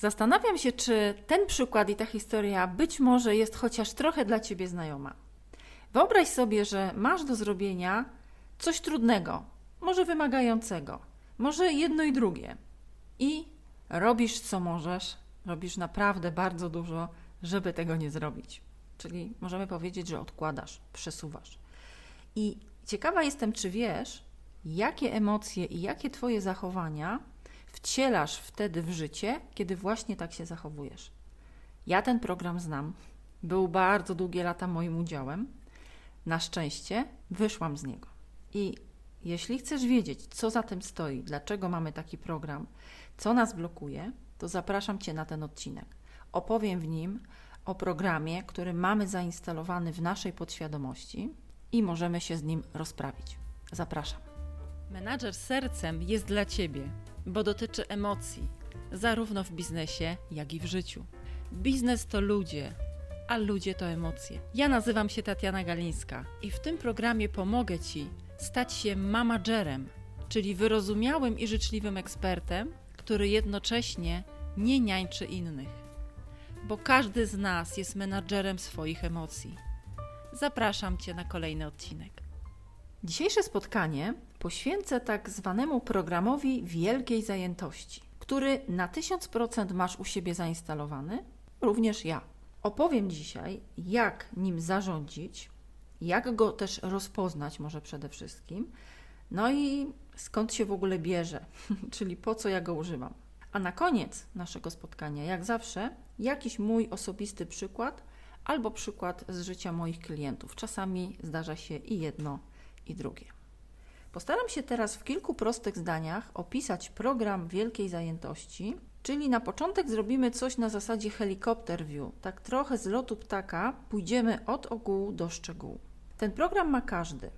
Zastanawiam się, czy ten przykład i ta historia być może jest chociaż trochę dla ciebie znajoma. Wyobraź sobie, że masz do zrobienia coś trudnego, może wymagającego, może jedno i drugie. I robisz co możesz, robisz naprawdę bardzo dużo, żeby tego nie zrobić. Czyli możemy powiedzieć, że odkładasz, przesuwasz. I ciekawa jestem, czy wiesz, jakie emocje i jakie Twoje zachowania wcielasz wtedy w życie, kiedy właśnie tak się zachowujesz. Ja ten program znam. Był bardzo długie lata moim udziałem. Na szczęście wyszłam z niego. I jeśli chcesz wiedzieć, co za tym stoi, dlaczego mamy taki program, co nas blokuje, to zapraszam Cię na ten odcinek. Opowiem w nim o programie, który mamy zainstalowany w naszej podświadomości i możemy się z nim rozprawić. Zapraszam. Menadżer sercem jest dla Ciebie, bo dotyczy emocji, zarówno w biznesie, jak i w życiu. Biznes to ludzie, a ludzie to emocje. Ja nazywam się Tatiana Galińska i w tym programie pomogę Ci stać się managerem, czyli wyrozumiałym i życzliwym ekspertem, który jednocześnie nie niańczy innych. Bo każdy z nas jest menadżerem swoich emocji. Zapraszam Cię na kolejny odcinek. Dzisiejsze spotkanie poświęcę tak zwanemu programowi wielkiej zajętości, który na 1000% masz u siebie zainstalowany, również ja. Opowiem dzisiaj, jak nim zarządzić, jak go też rozpoznać, może przede wszystkim, no i skąd się w ogóle bierze, czyli po co ja go używam. A na koniec naszego spotkania, jak zawsze, jakiś mój osobisty przykład albo przykład z życia moich klientów. Czasami zdarza się i jedno, i drugie. Postaram się teraz w kilku prostych zdaniach opisać program wielkiej zajętości, czyli na początek zrobimy coś na zasadzie helikopter view, tak trochę z lotu ptaka pójdziemy od ogółu do szczegółu. Ten program ma każdy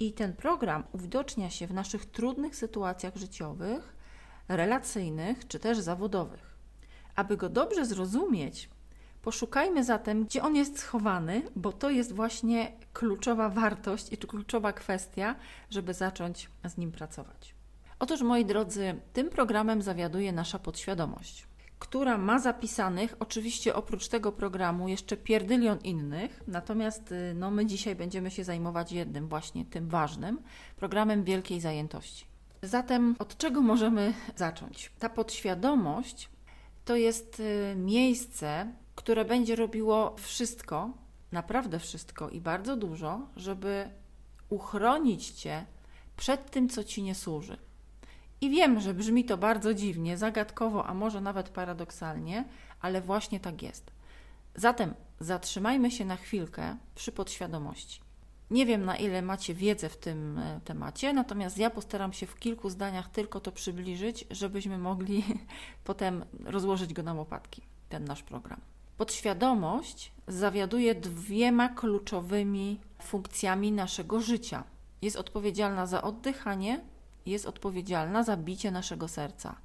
i ten program uwidocznia się w naszych trudnych sytuacjach życiowych, relacyjnych czy też zawodowych. Aby go dobrze zrozumieć, Poszukajmy zatem, gdzie on jest schowany, bo to jest właśnie kluczowa wartość i kluczowa kwestia, żeby zacząć z nim pracować. Otóż, moi drodzy, tym programem zawiaduje nasza podświadomość, która ma zapisanych, oczywiście oprócz tego programu, jeszcze pierdylion innych, natomiast y, no, my dzisiaj będziemy się zajmować jednym, właśnie tym ważnym programem wielkiej zajętości. Zatem od czego możemy zacząć? Ta podświadomość to jest y, miejsce, które będzie robiło wszystko, naprawdę wszystko i bardzo dużo, żeby uchronić cię przed tym, co ci nie służy. I wiem, że brzmi to bardzo dziwnie, zagadkowo, a może nawet paradoksalnie, ale właśnie tak jest. Zatem zatrzymajmy się na chwilkę przy podświadomości. Nie wiem, na ile macie wiedzę w tym e, temacie, natomiast ja postaram się w kilku zdaniach tylko to przybliżyć, żebyśmy mogli potem rozłożyć go na łopatki, ten nasz program. Podświadomość zawiaduje dwiema kluczowymi funkcjami naszego życia. Jest odpowiedzialna za oddychanie, jest odpowiedzialna za bicie naszego serca.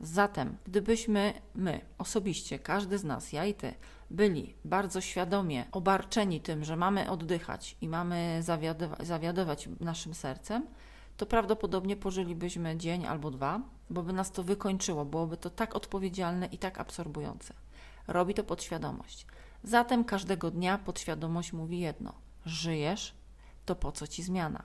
Zatem, gdybyśmy my, osobiście, każdy z nas, ja i ty, byli bardzo świadomie obarczeni tym, że mamy oddychać i mamy zawiadować, zawiadować naszym sercem, to prawdopodobnie pożylibyśmy dzień albo dwa, bo by nas to wykończyło, byłoby to tak odpowiedzialne i tak absorbujące. Robi to podświadomość. Zatem każdego dnia podświadomość mówi jedno: żyjesz, to po co ci zmiana?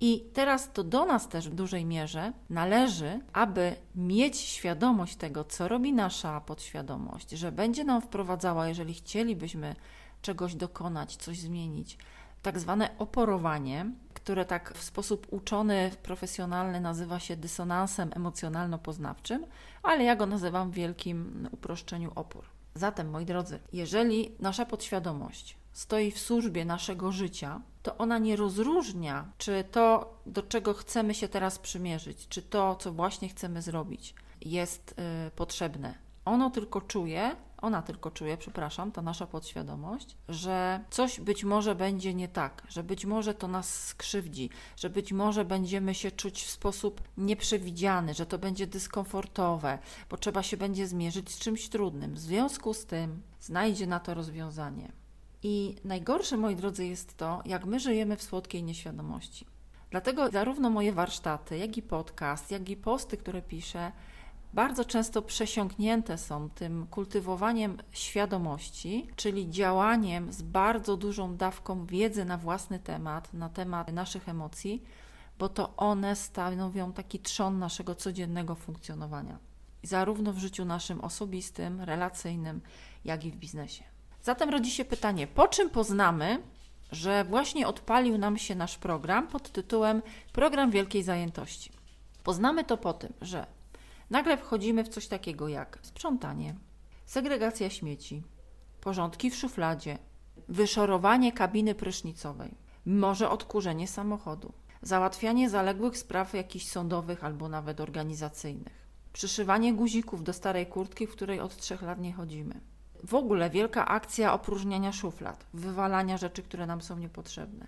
I teraz to do nas też w dużej mierze należy, aby mieć świadomość tego, co robi nasza podświadomość, że będzie nam wprowadzała, jeżeli chcielibyśmy czegoś dokonać, coś zmienić, tak zwane oporowanie, które tak w sposób uczony, profesjonalny nazywa się dysonansem emocjonalno-poznawczym, ale ja go nazywam w wielkim uproszczeniu opór. Zatem, moi drodzy, jeżeli nasza podświadomość stoi w służbie naszego życia, to ona nie rozróżnia, czy to, do czego chcemy się teraz przymierzyć, czy to, co właśnie chcemy zrobić, jest y, potrzebne. Ono tylko czuje, ona tylko czuje, przepraszam, ta nasza podświadomość, że coś być może będzie nie tak, że być może to nas skrzywdzi, że być może będziemy się czuć w sposób nieprzewidziany, że to będzie dyskomfortowe, bo trzeba się będzie zmierzyć z czymś trudnym. W związku z tym znajdzie na to rozwiązanie. I najgorsze, moi drodzy, jest to, jak my żyjemy w słodkiej nieświadomości. Dlatego zarówno moje warsztaty, jak i podcast, jak i posty, które piszę, bardzo często przesiąknięte są tym kultywowaniem świadomości, czyli działaniem z bardzo dużą dawką wiedzy na własny temat, na temat naszych emocji, bo to one stanowią taki trzon naszego codziennego funkcjonowania, zarówno w życiu naszym osobistym, relacyjnym, jak i w biznesie. Zatem rodzi się pytanie, po czym poznamy, że właśnie odpalił nam się nasz program pod tytułem Program Wielkiej Zajętości? Poznamy to po tym, że nagle wchodzimy w coś takiego jak sprzątanie, segregacja śmieci, porządki w szufladzie, wyszorowanie kabiny prysznicowej, może odkurzenie samochodu, załatwianie zaległych spraw jakichś sądowych albo nawet organizacyjnych, przyszywanie guzików do starej kurtki, w której od trzech lat nie chodzimy. W ogóle wielka akcja opróżniania szuflad, wywalania rzeczy, które nam są niepotrzebne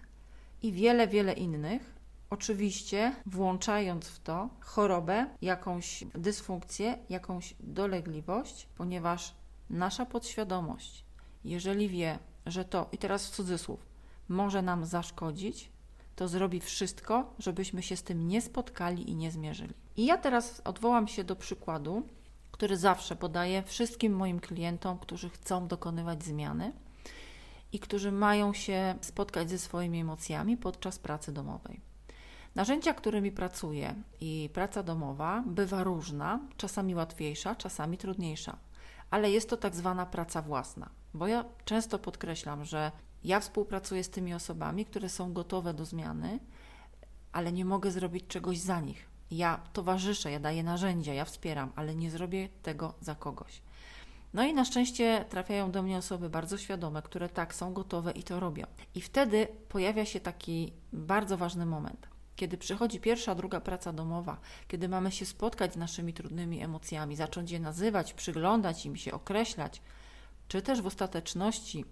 i wiele, wiele innych, Oczywiście włączając w to chorobę, jakąś dysfunkcję, jakąś dolegliwość, ponieważ nasza podświadomość, jeżeli wie, że to, i teraz w cudzysłów, może nam zaszkodzić, to zrobi wszystko, żebyśmy się z tym nie spotkali i nie zmierzyli. I ja teraz odwołam się do przykładu, który zawsze podaję wszystkim moim klientom, którzy chcą dokonywać zmiany i którzy mają się spotkać ze swoimi emocjami podczas pracy domowej. Narzędzia, którymi pracuję i praca domowa bywa różna, czasami łatwiejsza, czasami trudniejsza, ale jest to tak zwana praca własna, bo ja często podkreślam, że ja współpracuję z tymi osobami, które są gotowe do zmiany, ale nie mogę zrobić czegoś za nich. Ja towarzyszę, ja daję narzędzia, ja wspieram, ale nie zrobię tego za kogoś. No i na szczęście trafiają do mnie osoby bardzo świadome, które tak są gotowe i to robią. I wtedy pojawia się taki bardzo ważny moment kiedy przychodzi pierwsza, druga praca domowa, kiedy mamy się spotkać z naszymi trudnymi emocjami, zacząć je nazywać, przyglądać im się, określać, czy też w ostateczności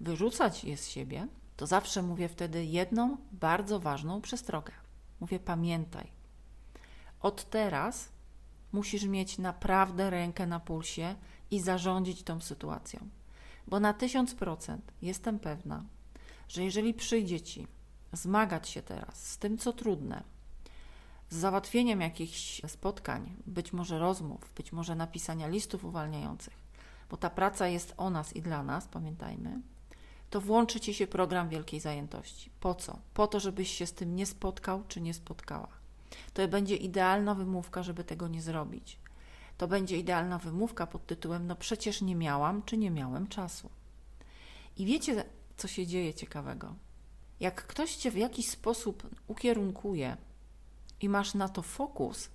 wyrzucać je z siebie, to zawsze mówię wtedy jedną bardzo ważną przestrogę. Mówię: pamiętaj, od teraz musisz mieć naprawdę rękę na pulsie i zarządzić tą sytuacją. Bo na tysiąc procent jestem pewna, że jeżeli przyjdzie ci zmagać się teraz z tym, co trudne, z załatwieniem jakichś spotkań, być może rozmów, być może napisania listów uwalniających, bo ta praca jest o nas i dla nas, pamiętajmy, to włączy ci się program wielkiej zajętości. Po co? Po to, żebyś się z tym nie spotkał czy nie spotkała. To będzie idealna wymówka, żeby tego nie zrobić. To będzie idealna wymówka pod tytułem: No przecież nie miałam czy nie miałem czasu. I wiecie, co się dzieje ciekawego? Jak ktoś cię w jakiś sposób ukierunkuje i masz na to fokus,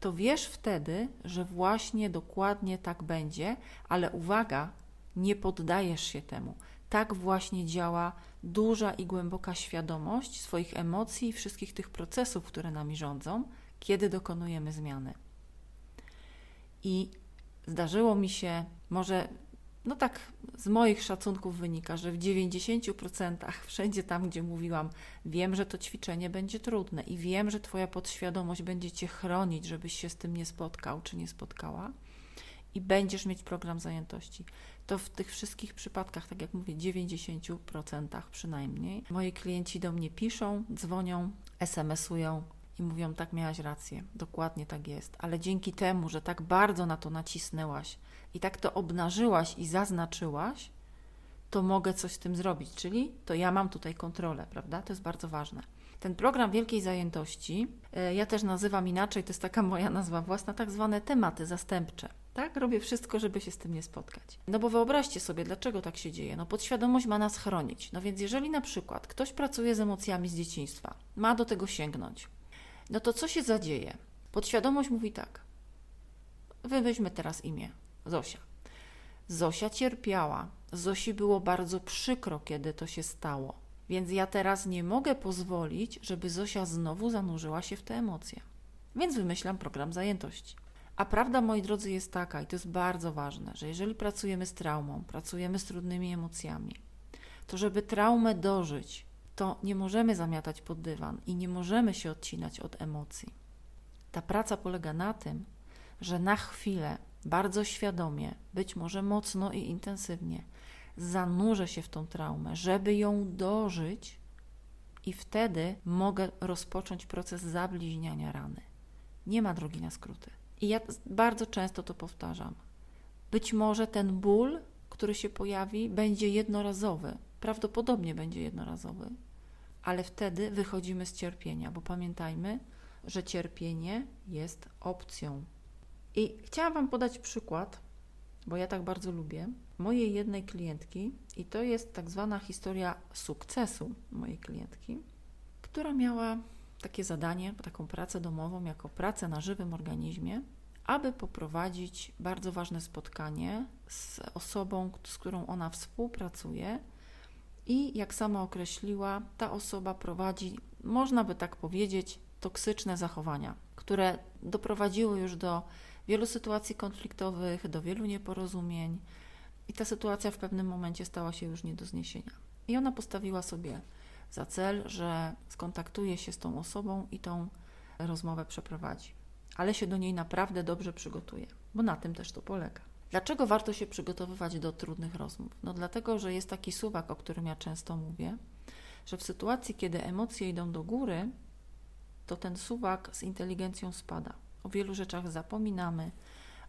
to wiesz wtedy, że właśnie dokładnie tak będzie, ale uwaga, nie poddajesz się temu. Tak właśnie działa duża i głęboka świadomość swoich emocji i wszystkich tych procesów, które nami rządzą, kiedy dokonujemy zmiany. I zdarzyło mi się, może no tak z moich szacunków wynika, że w 90% wszędzie tam, gdzie mówiłam, wiem, że to ćwiczenie będzie trudne i wiem, że Twoja podświadomość będzie Cię chronić, żebyś się z tym nie spotkał czy nie spotkała i będziesz mieć program zajętości. To w tych wszystkich przypadkach, tak jak mówię, 90% przynajmniej, moi klienci do mnie piszą, dzwonią, SMS-ują, i mówią: Tak, miałaś rację, dokładnie tak jest, ale dzięki temu, że tak bardzo na to nacisnęłaś i tak to obnażyłaś i zaznaczyłaś, to mogę coś z tym zrobić, czyli to ja mam tutaj kontrolę, prawda? To jest bardzo ważne. Ten program wielkiej zajętości, e, ja też nazywam inaczej, to jest taka moja nazwa własna, tak zwane tematy zastępcze. Tak, robię wszystko, żeby się z tym nie spotkać. No bo wyobraźcie sobie, dlaczego tak się dzieje. No podświadomość ma nas chronić. No więc jeżeli na przykład ktoś pracuje z emocjami z dzieciństwa, ma do tego sięgnąć, no to co się zadzieje? Podświadomość mówi tak. Weźmy teraz imię Zosia. Zosia cierpiała. Zosi było bardzo przykro, kiedy to się stało. Więc ja teraz nie mogę pozwolić, żeby Zosia znowu zanurzyła się w te emocje. Więc wymyślam program zajętości. A prawda, moi drodzy, jest taka, i to jest bardzo ważne, że jeżeli pracujemy z traumą, pracujemy z trudnymi emocjami, to żeby traumę dożyć, to nie możemy zamiatać pod dywan i nie możemy się odcinać od emocji. Ta praca polega na tym, że na chwilę, bardzo świadomie, być może mocno i intensywnie, zanurzę się w tą traumę, żeby ją dożyć, i wtedy mogę rozpocząć proces zabliźniania rany. Nie ma drogi na skróty. I ja bardzo często to powtarzam. Być może ten ból, który się pojawi, będzie jednorazowy. Prawdopodobnie będzie jednorazowy, ale wtedy wychodzimy z cierpienia, bo pamiętajmy, że cierpienie jest opcją. I chciałam Wam podać przykład, bo ja tak bardzo lubię, mojej jednej klientki, i to jest tak zwana historia sukcesu mojej klientki, która miała takie zadanie, taką pracę domową, jako pracę na żywym organizmie, aby poprowadzić bardzo ważne spotkanie z osobą, z którą ona współpracuje. I jak sama określiła, ta osoba prowadzi, można by tak powiedzieć, toksyczne zachowania, które doprowadziły już do wielu sytuacji konfliktowych, do wielu nieporozumień, i ta sytuacja w pewnym momencie stała się już nie do zniesienia. I ona postawiła sobie za cel, że skontaktuje się z tą osobą i tą rozmowę przeprowadzi. Ale się do niej naprawdę dobrze przygotuje, bo na tym też to polega. Dlaczego warto się przygotowywać do trudnych rozmów? No dlatego, że jest taki suwak, o którym ja często mówię, że w sytuacji, kiedy emocje idą do góry, to ten suwak z inteligencją spada. O wielu rzeczach zapominamy,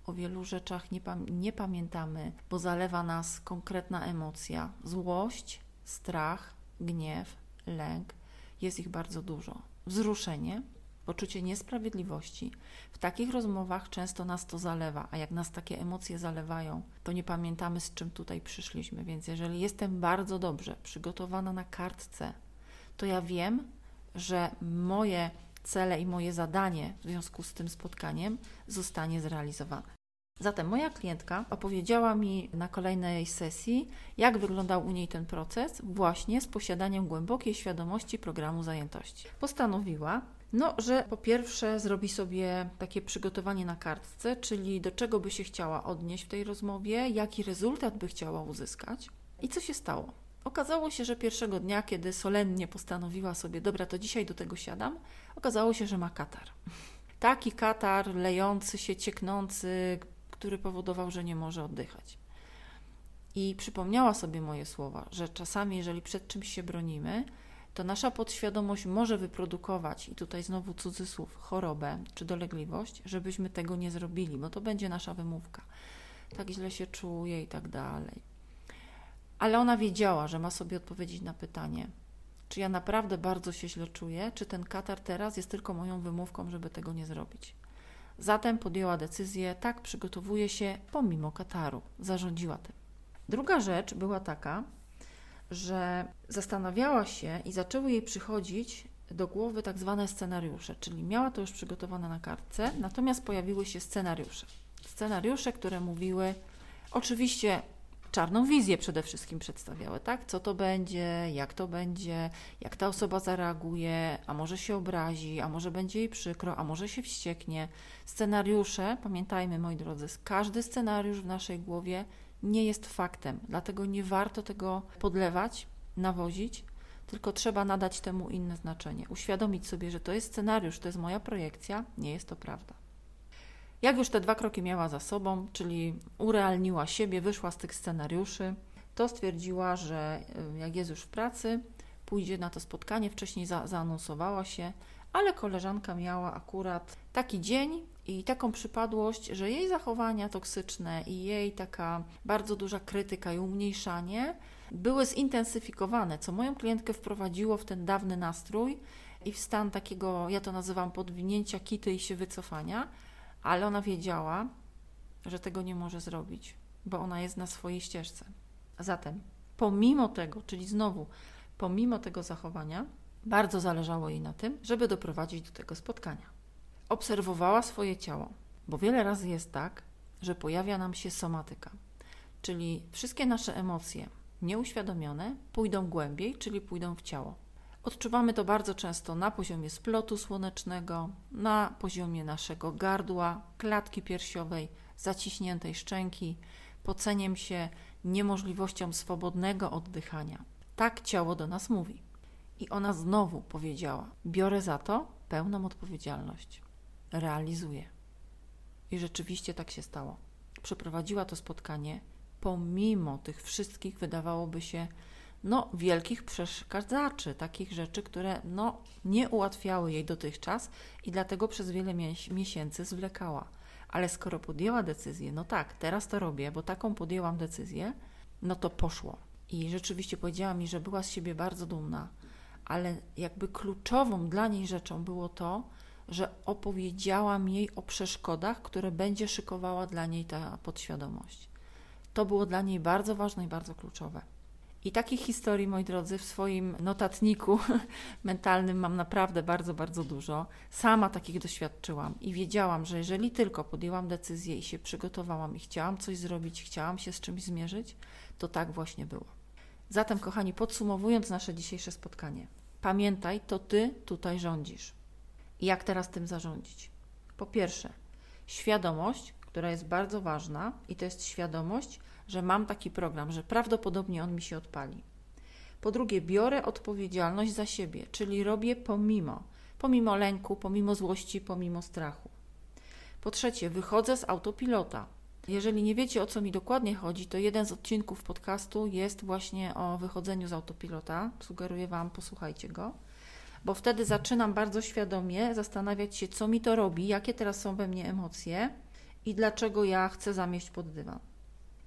o wielu rzeczach nie, pam nie pamiętamy, bo zalewa nas konkretna emocja złość, strach, gniew, lęk. Jest ich bardzo dużo. Wzruszenie, poczucie niesprawiedliwości. W takich rozmowach często nas to zalewa, a jak nas takie emocje zalewają, to nie pamiętamy, z czym tutaj przyszliśmy. Więc jeżeli jestem bardzo dobrze przygotowana na kartce, to ja wiem, że moje cele i moje zadanie w związku z tym spotkaniem zostanie zrealizowane. Zatem moja klientka opowiedziała mi na kolejnej sesji, jak wyglądał u niej ten proces, właśnie z posiadaniem głębokiej świadomości programu zajętości. Postanowiła, no, że po pierwsze zrobi sobie takie przygotowanie na kartce, czyli do czego by się chciała odnieść w tej rozmowie, jaki rezultat by chciała uzyskać. I co się stało? Okazało się, że pierwszego dnia, kiedy solennie postanowiła sobie, dobra, to dzisiaj do tego siadam, okazało się, że ma katar. Taki katar lejący się, cieknący, który powodował, że nie może oddychać. I przypomniała sobie moje słowa, że czasami, jeżeli przed czymś się bronimy, to nasza podświadomość może wyprodukować, i tutaj znowu cudzysłów, chorobę czy dolegliwość, żebyśmy tego nie zrobili, bo to będzie nasza wymówka. Tak źle się czuje i tak dalej. Ale ona wiedziała, że ma sobie odpowiedzieć na pytanie, czy ja naprawdę bardzo się źle czuję, czy ten katar teraz jest tylko moją wymówką, żeby tego nie zrobić. Zatem podjęła decyzję, tak przygotowuje się pomimo kataru, zarządziła tym. Druga rzecz była taka, że zastanawiała się i zaczęły jej przychodzić do głowy tak zwane scenariusze, czyli miała to już przygotowane na kartce, natomiast pojawiły się scenariusze. Scenariusze, które mówiły, oczywiście czarną wizję przede wszystkim przedstawiały, tak? Co to będzie, jak to będzie, jak ta osoba zareaguje, a może się obrazi, a może będzie jej przykro, a może się wścieknie. Scenariusze, pamiętajmy moi drodzy, każdy scenariusz w naszej głowie nie jest faktem, dlatego nie warto tego podlewać, nawozić, tylko trzeba nadać temu inne znaczenie. Uświadomić sobie, że to jest scenariusz, to jest moja projekcja, nie jest to prawda. Jak już te dwa kroki miała za sobą, czyli urealniła siebie, wyszła z tych scenariuszy, to stwierdziła, że y, jak jest już w pracy, pójdzie na to spotkanie. Wcześniej za, zaanonsowała się, ale koleżanka miała akurat taki dzień i taką przypadłość, że jej zachowania toksyczne i jej taka bardzo duża krytyka i umniejszanie były zintensyfikowane, co moją klientkę wprowadziło w ten dawny nastrój i w stan takiego, ja to nazywam podwinięcia kity i się wycofania ale ona wiedziała, że tego nie może zrobić, bo ona jest na swojej ścieżce. Zatem, pomimo tego, czyli znowu, pomimo tego zachowania, bardzo zależało jej na tym, żeby doprowadzić do tego spotkania. Obserwowała swoje ciało, bo wiele razy jest tak, że pojawia nam się somatyka, czyli wszystkie nasze emocje nieuświadomione pójdą głębiej, czyli pójdą w ciało. Odczuwamy to bardzo często na poziomie splotu słonecznego, na poziomie naszego gardła, klatki piersiowej, zaciśniętej szczęki, poceniem się, niemożliwością swobodnego oddychania. Tak ciało do nas mówi. I ona znowu powiedziała: Biorę za to pełną odpowiedzialność. Realizuję. I rzeczywiście tak się stało. Przeprowadziła to spotkanie, pomimo tych wszystkich, wydawałoby się, no, wielkich przeszkadzaczy, takich rzeczy, które no, nie ułatwiały jej dotychczas i dlatego przez wiele miesięcy zwlekała. Ale skoro podjęła decyzję, no tak, teraz to robię, bo taką podjęłam decyzję, no to poszło. I rzeczywiście powiedziała mi, że była z siebie bardzo dumna, ale jakby kluczową dla niej rzeczą było to, że opowiedziałam jej o przeszkodach, które będzie szykowała dla niej ta podświadomość. To było dla niej bardzo ważne i bardzo kluczowe. I takich historii, moi drodzy, w swoim notatniku mentalnym mam naprawdę bardzo, bardzo dużo. Sama takich doświadczyłam i wiedziałam, że jeżeli tylko podjęłam decyzję i się przygotowałam i chciałam coś zrobić, chciałam się z czymś zmierzyć, to tak właśnie było. Zatem, kochani, podsumowując nasze dzisiejsze spotkanie, pamiętaj, to ty tutaj rządzisz. Jak teraz tym zarządzić? Po pierwsze, świadomość, która jest bardzo ważna, i to jest świadomość, że mam taki program, że prawdopodobnie on mi się odpali. Po drugie, biorę odpowiedzialność za siebie, czyli robię pomimo, pomimo lęku, pomimo złości, pomimo strachu. Po trzecie, wychodzę z autopilota. Jeżeli nie wiecie o co mi dokładnie chodzi, to jeden z odcinków podcastu jest właśnie o wychodzeniu z autopilota. Sugeruję Wam, posłuchajcie go, bo wtedy zaczynam bardzo świadomie zastanawiać się, co mi to robi, jakie teraz są we mnie emocje i dlaczego ja chcę zamieść pod dywan.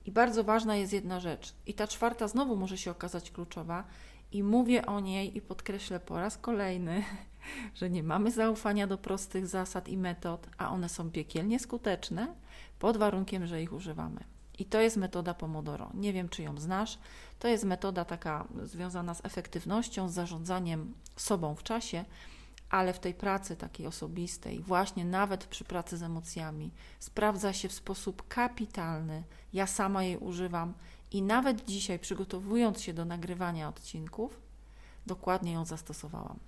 I bardzo ważna jest jedna rzecz, i ta czwarta znowu może się okazać kluczowa, i mówię o niej i podkreślę po raz kolejny, że nie mamy zaufania do prostych zasad i metod, a one są piekielnie skuteczne pod warunkiem, że ich używamy. I to jest metoda Pomodoro. Nie wiem, czy ją znasz. To jest metoda taka związana z efektywnością, z zarządzaniem sobą w czasie, ale w tej pracy takiej osobistej, właśnie nawet przy pracy z emocjami, sprawdza się w sposób kapitalny. Ja sama jej używam i nawet dzisiaj, przygotowując się do nagrywania odcinków, dokładnie ją zastosowałam.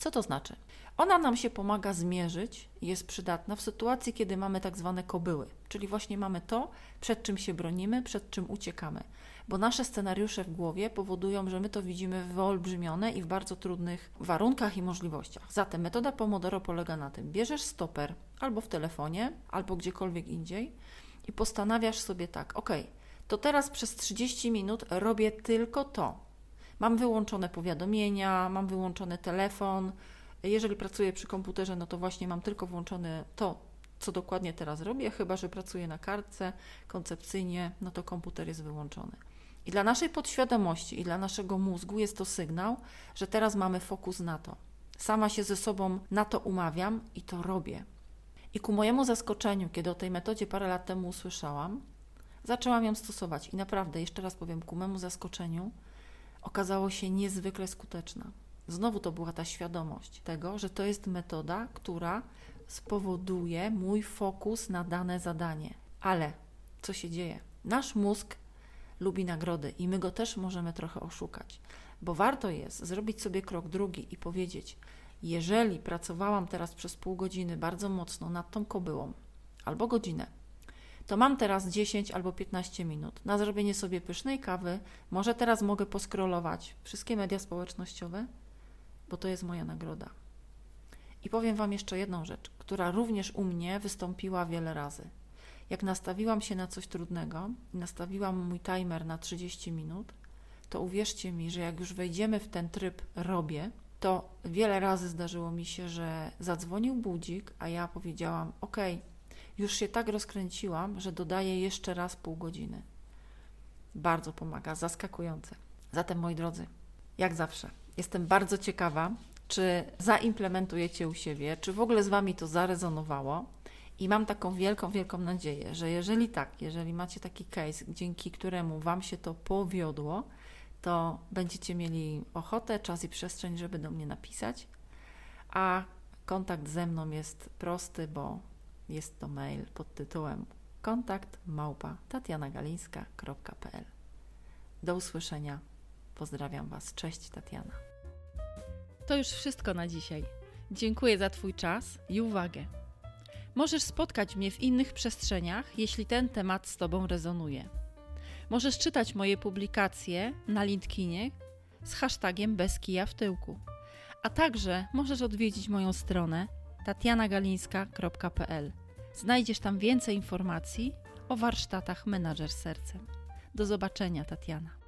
Co to znaczy? Ona nam się pomaga zmierzyć jest przydatna w sytuacji, kiedy mamy tak zwane kobyły, czyli właśnie mamy to, przed czym się bronimy, przed czym uciekamy, bo nasze scenariusze w głowie powodują, że my to widzimy wyolbrzymione i w bardzo trudnych warunkach i możliwościach. Zatem metoda Pomodoro polega na tym: bierzesz stoper albo w telefonie, albo gdziekolwiek indziej i postanawiasz sobie tak, ok, to teraz przez 30 minut robię tylko to, Mam wyłączone powiadomienia, mam wyłączony telefon. Jeżeli pracuję przy komputerze, no to właśnie mam tylko włączone to, co dokładnie teraz robię, chyba że pracuję na kartce koncepcyjnie, no to komputer jest wyłączony. I dla naszej podświadomości i dla naszego mózgu jest to sygnał, że teraz mamy fokus na to. Sama się ze sobą na to umawiam i to robię. I ku mojemu zaskoczeniu, kiedy o tej metodzie parę lat temu usłyszałam, zaczęłam ją stosować. I naprawdę, jeszcze raz powiem, ku memu zaskoczeniu, okazało się niezwykle skuteczna. Znowu to była ta świadomość tego, że to jest metoda, która spowoduje mój fokus na dane zadanie. Ale co się dzieje? Nasz mózg lubi nagrody i my go też możemy trochę oszukać, bo warto jest zrobić sobie krok drugi i powiedzieć: Jeżeli pracowałam teraz przez pół godziny bardzo mocno nad tą kobyłą, albo godzinę, to mam teraz 10 albo 15 minut na zrobienie sobie pysznej kawy. Może teraz mogę poskrolować wszystkie media społecznościowe, bo to jest moja nagroda. I powiem Wam jeszcze jedną rzecz, która również u mnie wystąpiła wiele razy. Jak nastawiłam się na coś trudnego i nastawiłam mój timer na 30 minut, to uwierzcie mi, że jak już wejdziemy w ten tryb robię, to wiele razy zdarzyło mi się, że zadzwonił budzik, a ja powiedziałam: OK, już się tak rozkręciłam, że dodaję jeszcze raz pół godziny. Bardzo pomaga, zaskakujące. Zatem, moi drodzy, jak zawsze, jestem bardzo ciekawa, czy zaimplementujecie u siebie, czy w ogóle z Wami to zarezonowało. I mam taką wielką, wielką nadzieję, że jeżeli tak, jeżeli macie taki case, dzięki któremu Wam się to powiodło, to będziecie mieli ochotę, czas i przestrzeń, żeby do mnie napisać. A kontakt ze mną jest prosty, bo jest to mail pod tytułem kontakt małpa tatianagalińska.pl. Do usłyszenia. Pozdrawiam Was. Cześć Tatiana. To już wszystko na dzisiaj. Dziękuję za Twój czas i uwagę. Możesz spotkać mnie w innych przestrzeniach, jeśli ten temat z Tobą rezonuje. Możesz czytać moje publikacje na LinkedInie z hashtagiem bez kija w tyłku. A także możesz odwiedzić moją stronę tatianagalińska.pl. Znajdziesz tam więcej informacji o warsztatach Menadżer Sercem. Do zobaczenia, Tatiana.